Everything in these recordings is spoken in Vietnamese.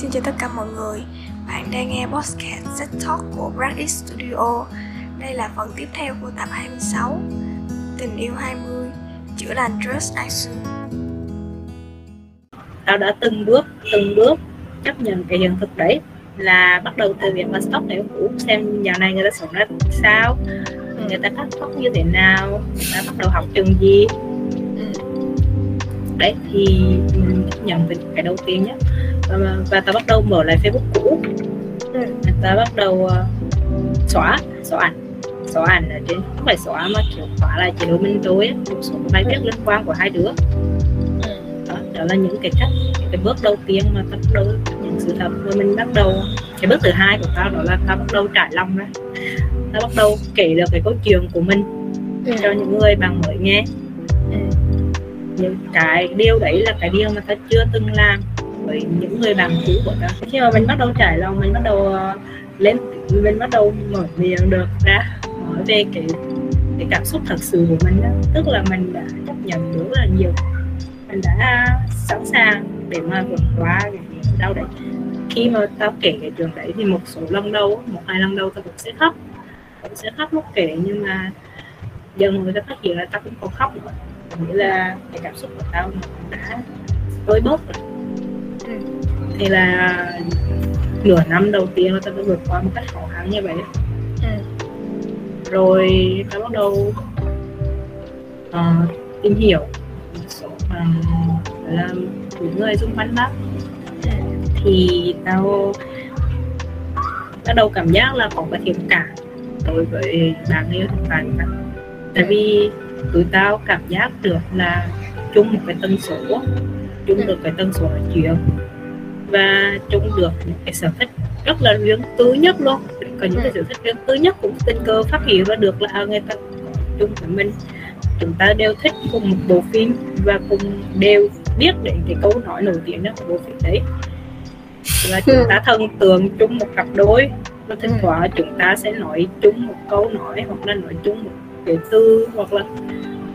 Xin chào tất cả mọi người. Bạn đang nghe podcast Set Talk của Brad X Studio. Đây là phần tiếp theo của tập 26 Tình yêu 20 Chữa lành Trust Action Tao đã từng bước, từng bước chấp nhận cái hiện thực đấy là bắt đầu từ việc mà stop này cũ xem giờ này người ta sống ra sao người ta cắt tóc như thế nào người ta bắt đầu học trường gì đấy thì mình nhận về cái đầu tiên nhé và, và ta bắt đầu mở lại facebook cũ. Ừ. ta bắt đầu uh, xóa xóa ảnh. Xóa ảnh ở trên không phải xóa mà kiểu xóa lại chế độ minh tối á, một số bài viết liên quan của hai đứa. Đó, đó là những cái cách cái bước đầu tiên mà ta bắt đầu những sự thật. Và mình bắt đầu cái bước thứ hai của tao đó là tao bắt đầu trải lòng ra. Tao bắt đầu kể được cái câu chuyện của mình cho những người bạn mới nghe những cái điều đấy là cái điều mà ta chưa từng làm với những người bạn cũ của ta. Khi mà mình bắt đầu trải lòng, mình bắt đầu ờ, lên, mình bắt đầu mở miệng được ra, nói về cái cái cảm xúc thật sự của mình đó. tức là mình đã chấp nhận được rất là nhiều. Mình đã sẵn sàng để mà vượt qua cái đau đấy. Khi mà tao kể cái chuyện đấy thì một số lần đầu, một hai lần đầu tao cũng sẽ khóc. Cũng sẽ khóc lúc kể nhưng mà giờ người ta phát hiện là tao cũng còn khóc nữa nghĩa là cái cảm xúc của tao cũng đã vơi bớt rồi. Thì là nửa năm đầu tiên là tao đã vượt qua một cách khó khăn như vậy. Rồi tao bắt đầu ờ, tìm hiểu một số um, là những người xung quanh đó thì tao bắt đầu cảm giác là có cái thiện cảm đối với bạn yêu hiện tại của tao tại vì tụi tao cảm giác được là chung một cái tần số chung được cái tần số nói chuyện và chung được những cái sở thích rất là riêng tư nhất luôn. Có những cái sở thích riêng tư nhất cũng tình cờ phát hiện ra được là người ta chung với mình. Chúng ta đều thích cùng một bộ phim và cùng đều biết đến cái câu nói nổi tiếng nhất của bộ phim đấy. Và chúng ta thần tượng chung một cặp đôi và thỉnh thoảng chúng ta sẽ nói chung một câu nói hoặc là nói chung một cái từ hoặc là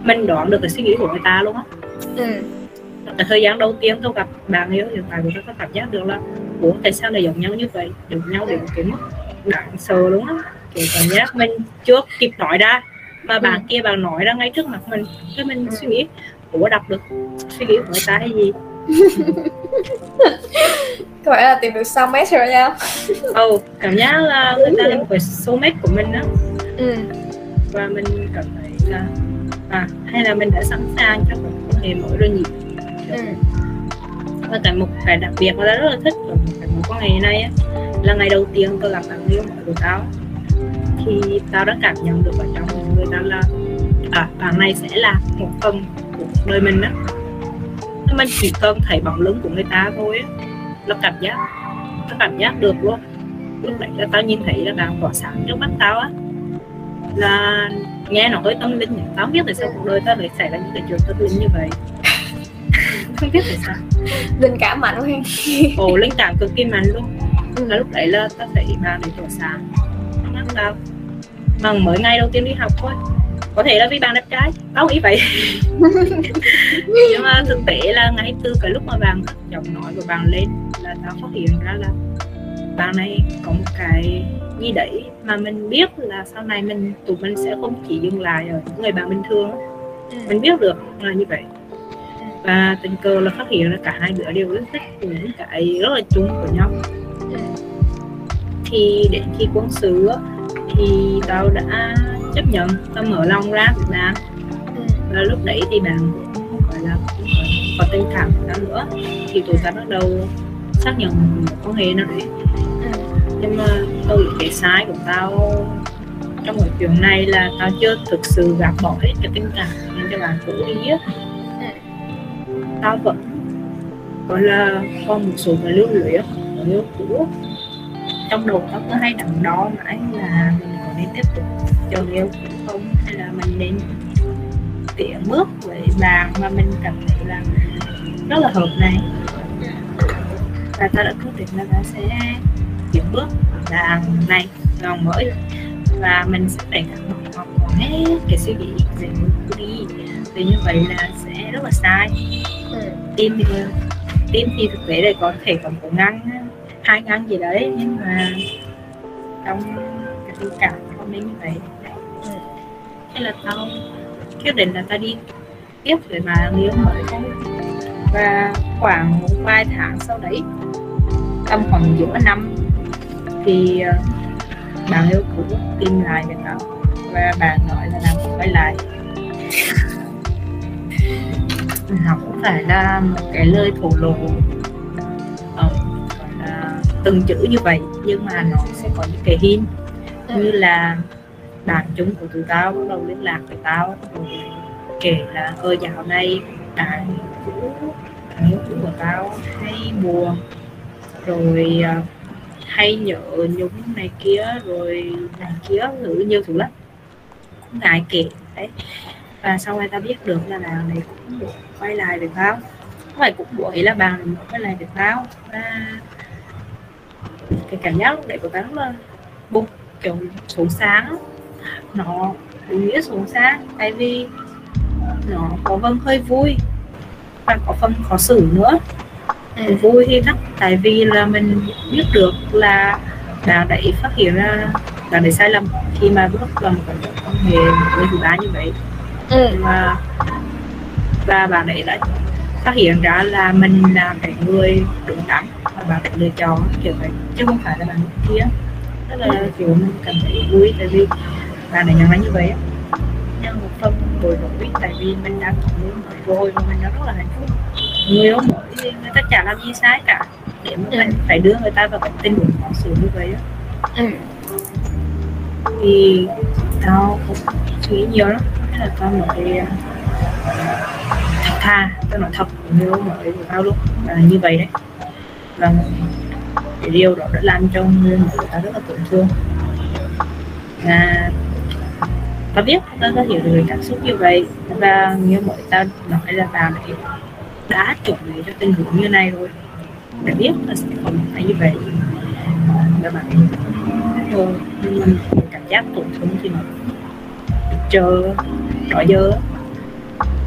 mình đoán được cái suy nghĩ của người ta luôn á. Cái thời gian đầu tiên tôi gặp bạn yêu hiện tại của tôi có cảm giác được là ủa tại sao lại giống nhau như vậy? Giống nhau đến cái mức đáng sợ luôn á. Kiểu cảm giác mình chưa kịp nói ra mà bạn kia bạn nói ra ngay trước mặt mình cái mình suy nghĩ ủa đọc được suy nghĩ của người ta hay gì? Có phải là tìm được soulmate rồi nha. Ừ cảm giác là người ta là một cái soulmate của mình đó ừ. Và mình cảm thấy là à hay là mình đã sẵn sàng cho một hệ mới rồi nhỉ? Ừ. và cái một cái đặc biệt mà tao rất là thích ở cái mối quan hệ này á, là ngày đầu tiên tôi gặp bạn yêu mới của tao. Thì tao đã cảm nhận được ở trong người ta là à, bạn này sẽ là một phần của đời mình đó mình chỉ cần thấy bóng lưng của người ta thôi á, là cảm giác tao cảm giác được luôn. Lúc đấy là tao nhìn thấy là bạn tỏa sáng trước mắt tao á là nghe nó hơi tâm linh nhỉ tao không biết tại sao cuộc đời tao lại xảy ra những cái chuyện tâm linh như vậy. Không biết tại sao. Linh cảm mạnh quá. Ồ linh cảm cực kỳ mạnh luôn. Là lúc đấy là tao thấy bạn để tỏa sáng. Mắt tao mà mới ngày đầu tiên đi học thôi. Có thể là vì bạn đẹp trai. Tao nghĩ vậy. Nhưng mà thực tế là ngay từ cái lúc mà bạn giọng nói của bạn lên là tao phát hiện ra là bạn này có một cái gì đấy mà mình biết là sau này mình tụi mình sẽ không chỉ dừng lại ở những người bạn bình thường. Ừ. mình biết được là như vậy. Và tình cờ là phát hiện là cả hai đứa đều rất thích những cái rất là chung của nhau. Thì đến khi quân sự thì tao đã chấp nhận tao mở lòng ra Việt Nam. Và lúc đấy thì bạn phải là cũng có tình cảm nữa. Thì tụi tao bắt đầu xác nhận một quan hệ nào đấy nhưng mà nghĩ cái sai của tao trong cái chuyện này là tao chưa thực sự gạt bỏ hết cái tình cảm dành cho bạn cũ đi á. Tao vẫn gọi là còn một số cái lưu luyến ở yêu cũ. Trong đầu tao cứ hay đắn đo mãi là mình có nên tiếp tục chờ yêu không hay là mình nên tiến bước với bạn mà mình cảm thấy là rất là hợp này. Và ta đã quyết định là ta sẽ những bước là này còn mới. Và mình sẽ đẩy thẳng một vòng hết cái suy nghĩ về người đi. Vì như vậy là sẽ rất là sai. Tim thì tim thì thực tế là có thể còn một ngăn, hai ngăn gì đấy, nhưng mà trong cái tình cảm không nên như vậy. Ừ. thế là tao quyết định là tao đi tiếp để mà người yêu mới và khoảng một vài tháng sau đấy, tầm khoảng giữa năm Ờ, thì bạn yêu cũ tìm lại với tao và bạn nói là làm quay lại. Học cũng phải là một cái lời thổ lộ ờ, là từng chữ như vậy nhưng mà nó sẽ có những cái hin như là bạn chúng của tụi tao bắt đầu liên lạc với tao kể là ơ dạo này bạn cũ bạn yêu cũ của tao hay buồn. Rồi uh, hay nhựa, nhúng này kia, rồi này kia, ngữ nhiều thứ lắm. Cũng ngại kệ đấy. Và sau này ta biết được là bạn này cũng quay lại được Nam. Không phải cũng buổi là bạn này quay lại được Nam và cái cảm giác lúc đấy của ta rất là bụng kiểu, xuống sáng. Nó đúng nghĩa xuống sáng, tại vì nó có vâng hơi vui. Và có phần khó xử nữa vui thì lắm. Tại vì là mình biết được là bạn đấy phát hiện ra bạn đấy sai lầm. Khi mà bước vào một quan hệ với thứ ba như vậy ừ. và và bạn ấy đã phát hiện ra là mình là cái người đúng đắn và bạn ấy lựa chọn kiểu vậy. Chứ không phải là bạn kia. Rất là kiểu mình cảm thấy vui tại vì bạn ấy nhận ra như vậy nhưng một phần bồi lỗi tại vì mình đang có mới rồi và mình đã rất là hạnh phúc người mới thì người ta chả làm gì sai cả. Để ừ. phải đưa người ta vào cái tình huống khó xử như vậy ừ. thì tao cũng suy nghĩ nhiều lắm. Thế là tao nói thật tha. Tao nói thật như mọi của tao luôn. Là như vậy đấy. Và cái điều đó đã làm cho người người ta rất là tổn thương. Và tao biết tao có hiểu được cảm xúc như vậy. Và như mọi tao nói là tao đấy đã chuẩn bị cho tình huống như này rồi. Đã biết là sẽ không phải như vậy. Và bạn thôi nhưng mà cảm giác tổn thương thì nó chờ, rõ giờ.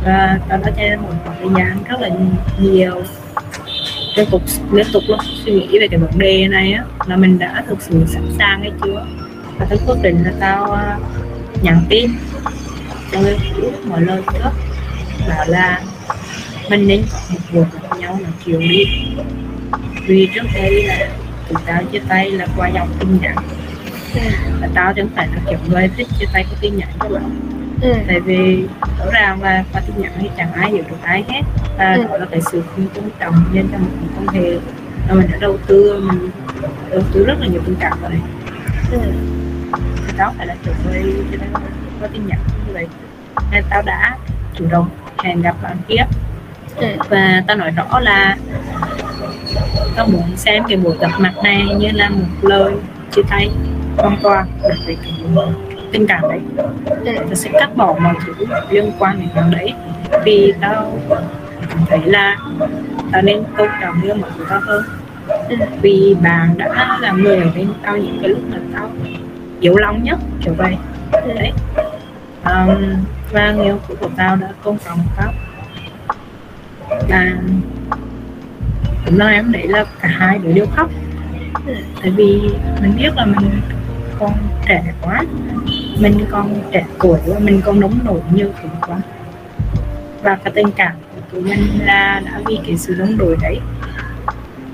Và ta đã cho một khoảng thời gian rất là nhiều. Liên tục liên tục luôn suy nghĩ về cái vấn đề này á, là mình đã thực sự sẵn sàng hay chưa? Và tao quyết định là tao à, nhắn tin cho người cũ mọi lời trước, bảo là mình nên một buổi gặp nhau nói chuyện đi vì trước đây là tụi tao chia tay là qua dòng tin nhắn và tao chẳng phải là kiểu người thích chia tay có tin nhắn cho bạn ừ. tại vì rõ ràng là qua tin nhắn thì chẳng ai hiểu được ai hết và ừ. đó là cái sự không tôn trọng nên trong một quan hệ mà mình đã đầu tư mình đầu tư rất là nhiều tình cảm đây ừ. thì tao phải là kiểu người cho nên có tin nhắn như vậy nên tao đã chủ động hẹn gặp bạn ừ và tao nói rõ là tao muốn xem cái buổi gặp mặt này như là một lời chia tay hoàn toàn về cái tình cảm đấy. Tao sẽ cắt bỏ mọi thứ liên quan đến chuyện đấy. Vì tao cảm thấy là tao nên tôn trọng yêu mọi người tao hơn. Vì bạn đã là người ở bên tao những cái lúc mà tao yếu lòng nhất kiểu vậy. Đấy. Um, và người yêu của tao đã tôn trọng tao và cũng nói em đấy là cả hai đứa đều khóc. Tại vì mình biết là mình còn trẻ quá. Mình còn trẻ tuổi và mình còn nóng nổi như thế quá. Và cái tình cảm của tụi mình là đã vì cái sự nóng nổi đấy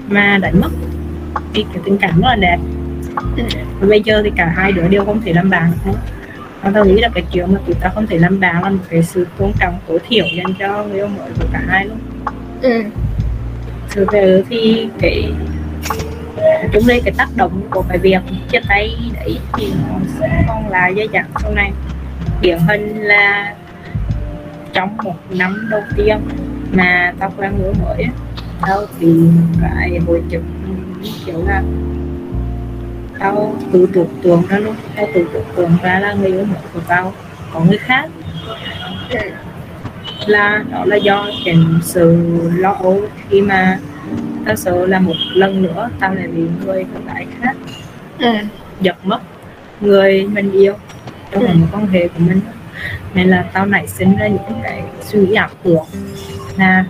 mà đánh mất vì cái tình cảm rất là đẹp. Và bây giờ thì cả hai đứa đều không thể làm bạn nữa và tao nghĩ là cái chuyện mà tụi ta không thể làm bạn là một cái sự tôn trọng tối thiểu dành cho người yêu mới của cả hai luôn ừ. thực sự thì cái chúng đây cái tác động của cái việc chia tay đấy thì nó sẽ còn là dây dẳng sau này điển hình là trong một năm đầu tiên mà tao quen người mới tao tìm cái hội chứng kiểu là tao tự tưởng tượng ra luôn tao tự tưởng tượng ra là người yêu mới của tao có người khác là đó là do cái sự lo âu khi mà tao sợ là một lần nữa tao lại bị người con gái khác ừ. giật mất người mình yêu trong ừ. một quan hệ của mình nên là tao nảy sinh ra những cái suy nghĩ ảo tưởng là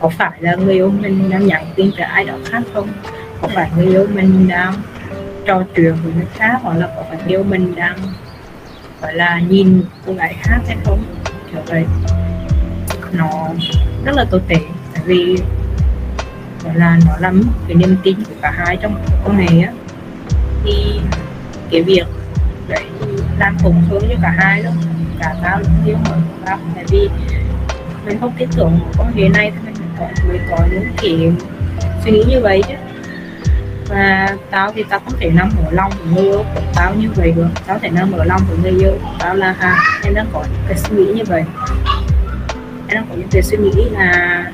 có phải là người yêu mình đang nhắn tin cho ai đó khác không có phải người yêu mình đang trò chuyện với người khác, hoặc là có phải điều yêu mình đang, gọi là, nhìn cô gái khác hay không? Kiểu vậy. Nó rất là tồi tệ, tại vì, gọi là, nó lắm cái niềm tin của cả hai trong quan hệ á. Thì cái việc đấy làm tổn thương cho cả hai luôn cả tao cũng yêu mọi người tao. Tại vì mình không tin tưởng một quan hệ này, thì mình có, mới có những cái suy nghĩ như vậy chứ và tao thì tao không thể nằm mở lòng với người yêu. Của tao như vậy được. Tao thể nằm mở lòng với người yêu. Của tao là à em đang có cái suy nghĩ như vậy. Em đang có những cái suy nghĩ là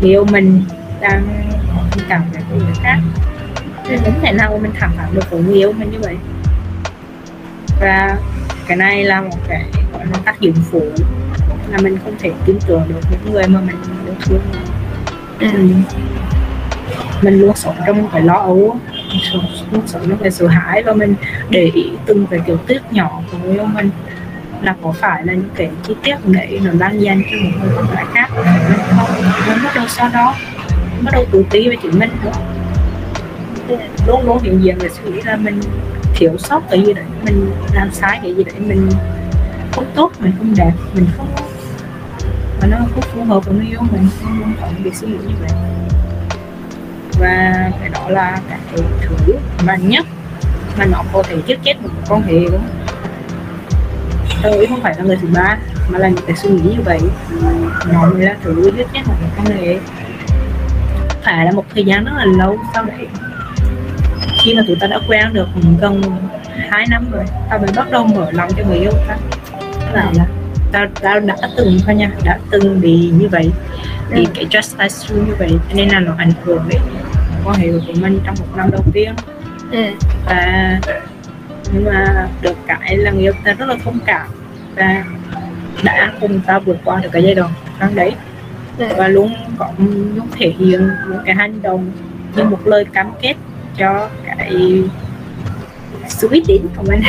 người yêu mình đang cảm với người khác. Nên không thể nào mình thẳng thắn được với người yêu mình như vậy. Và cái này là một cái gọi là tác dụng phụ là mình không thể tin tưởng được những người mà mình yêu thương. Ừ mình luôn sống trong một cái lo âu sống, luôn sống trong cái sợ hãi và mình để ý từng cái tiểu tiết nhỏ của người yêu mình. Là có phải là những cái chi tiết đấy nó đang dành cho một người con gái khác mình không? Mình bắt đầu sau đó bắt đầu tự ti về chính mình nữa luôn luôn hiện diện và suy nghĩ là mình thiếu sót cái gì đấy mình làm sai cái gì đấy mình không tốt mình không đẹp mình không mà nó không phù hợp với người yêu mình không luôn có việc suy nghĩ như vậy và cái đó là cái thứ mạnh nhất mà nó có thể giết chết một con hề đúng tôi không phải là người thứ ba, mà là những cái suy nghĩ như vậy. Nó mới là thứ giết chết một con hề phải là một thời gian rất là lâu sau đấy. Khi mà tụi ta đã quen được gần hai năm rồi tao mới bắt đầu mở lòng cho người yêu ta. Là là tao tao đã từng thôi nha, đã từng bị như vậy thì ừ. cái just as you như vậy nên là nó ảnh hưởng đến quan hệ của mình trong một năm đầu tiên ừ. và nhưng mà được cái là người yêu ta rất là thông cảm và đã cùng ta vượt qua được cái giai đoạn tháng đấy ừ. và luôn có luôn thể hiện những cái hành động như một lời cam kết cho cái sự uy tín của mình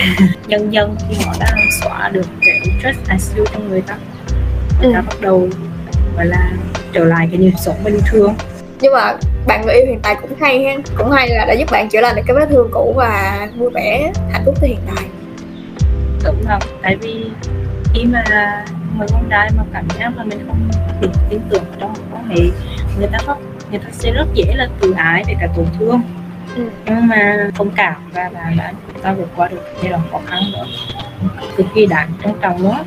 dần dần khi họ đã xóa được cái trust issue trong người ta người ta ừ. bắt đầu gọi là trở lại cái nhịp sống bình thường. Nhưng mà bạn người yêu hiện tại cũng hay ha cũng hay là đã giúp bạn chữa lành được cái vết thương cũ và vui vẻ hạnh phúc từ hiện tại. Đúng không? Tại vì khi mà người con trai mà cảm giác là mình không được tin tưởng trong một quan hệ người ta có người ta sẽ rất dễ là tự ái để cả tổn thương. Ừ. nhưng mà thông cảm và là đã ta vượt qua được giai đoạn khó khăn nữa cực kỳ đáng trân trọng nữa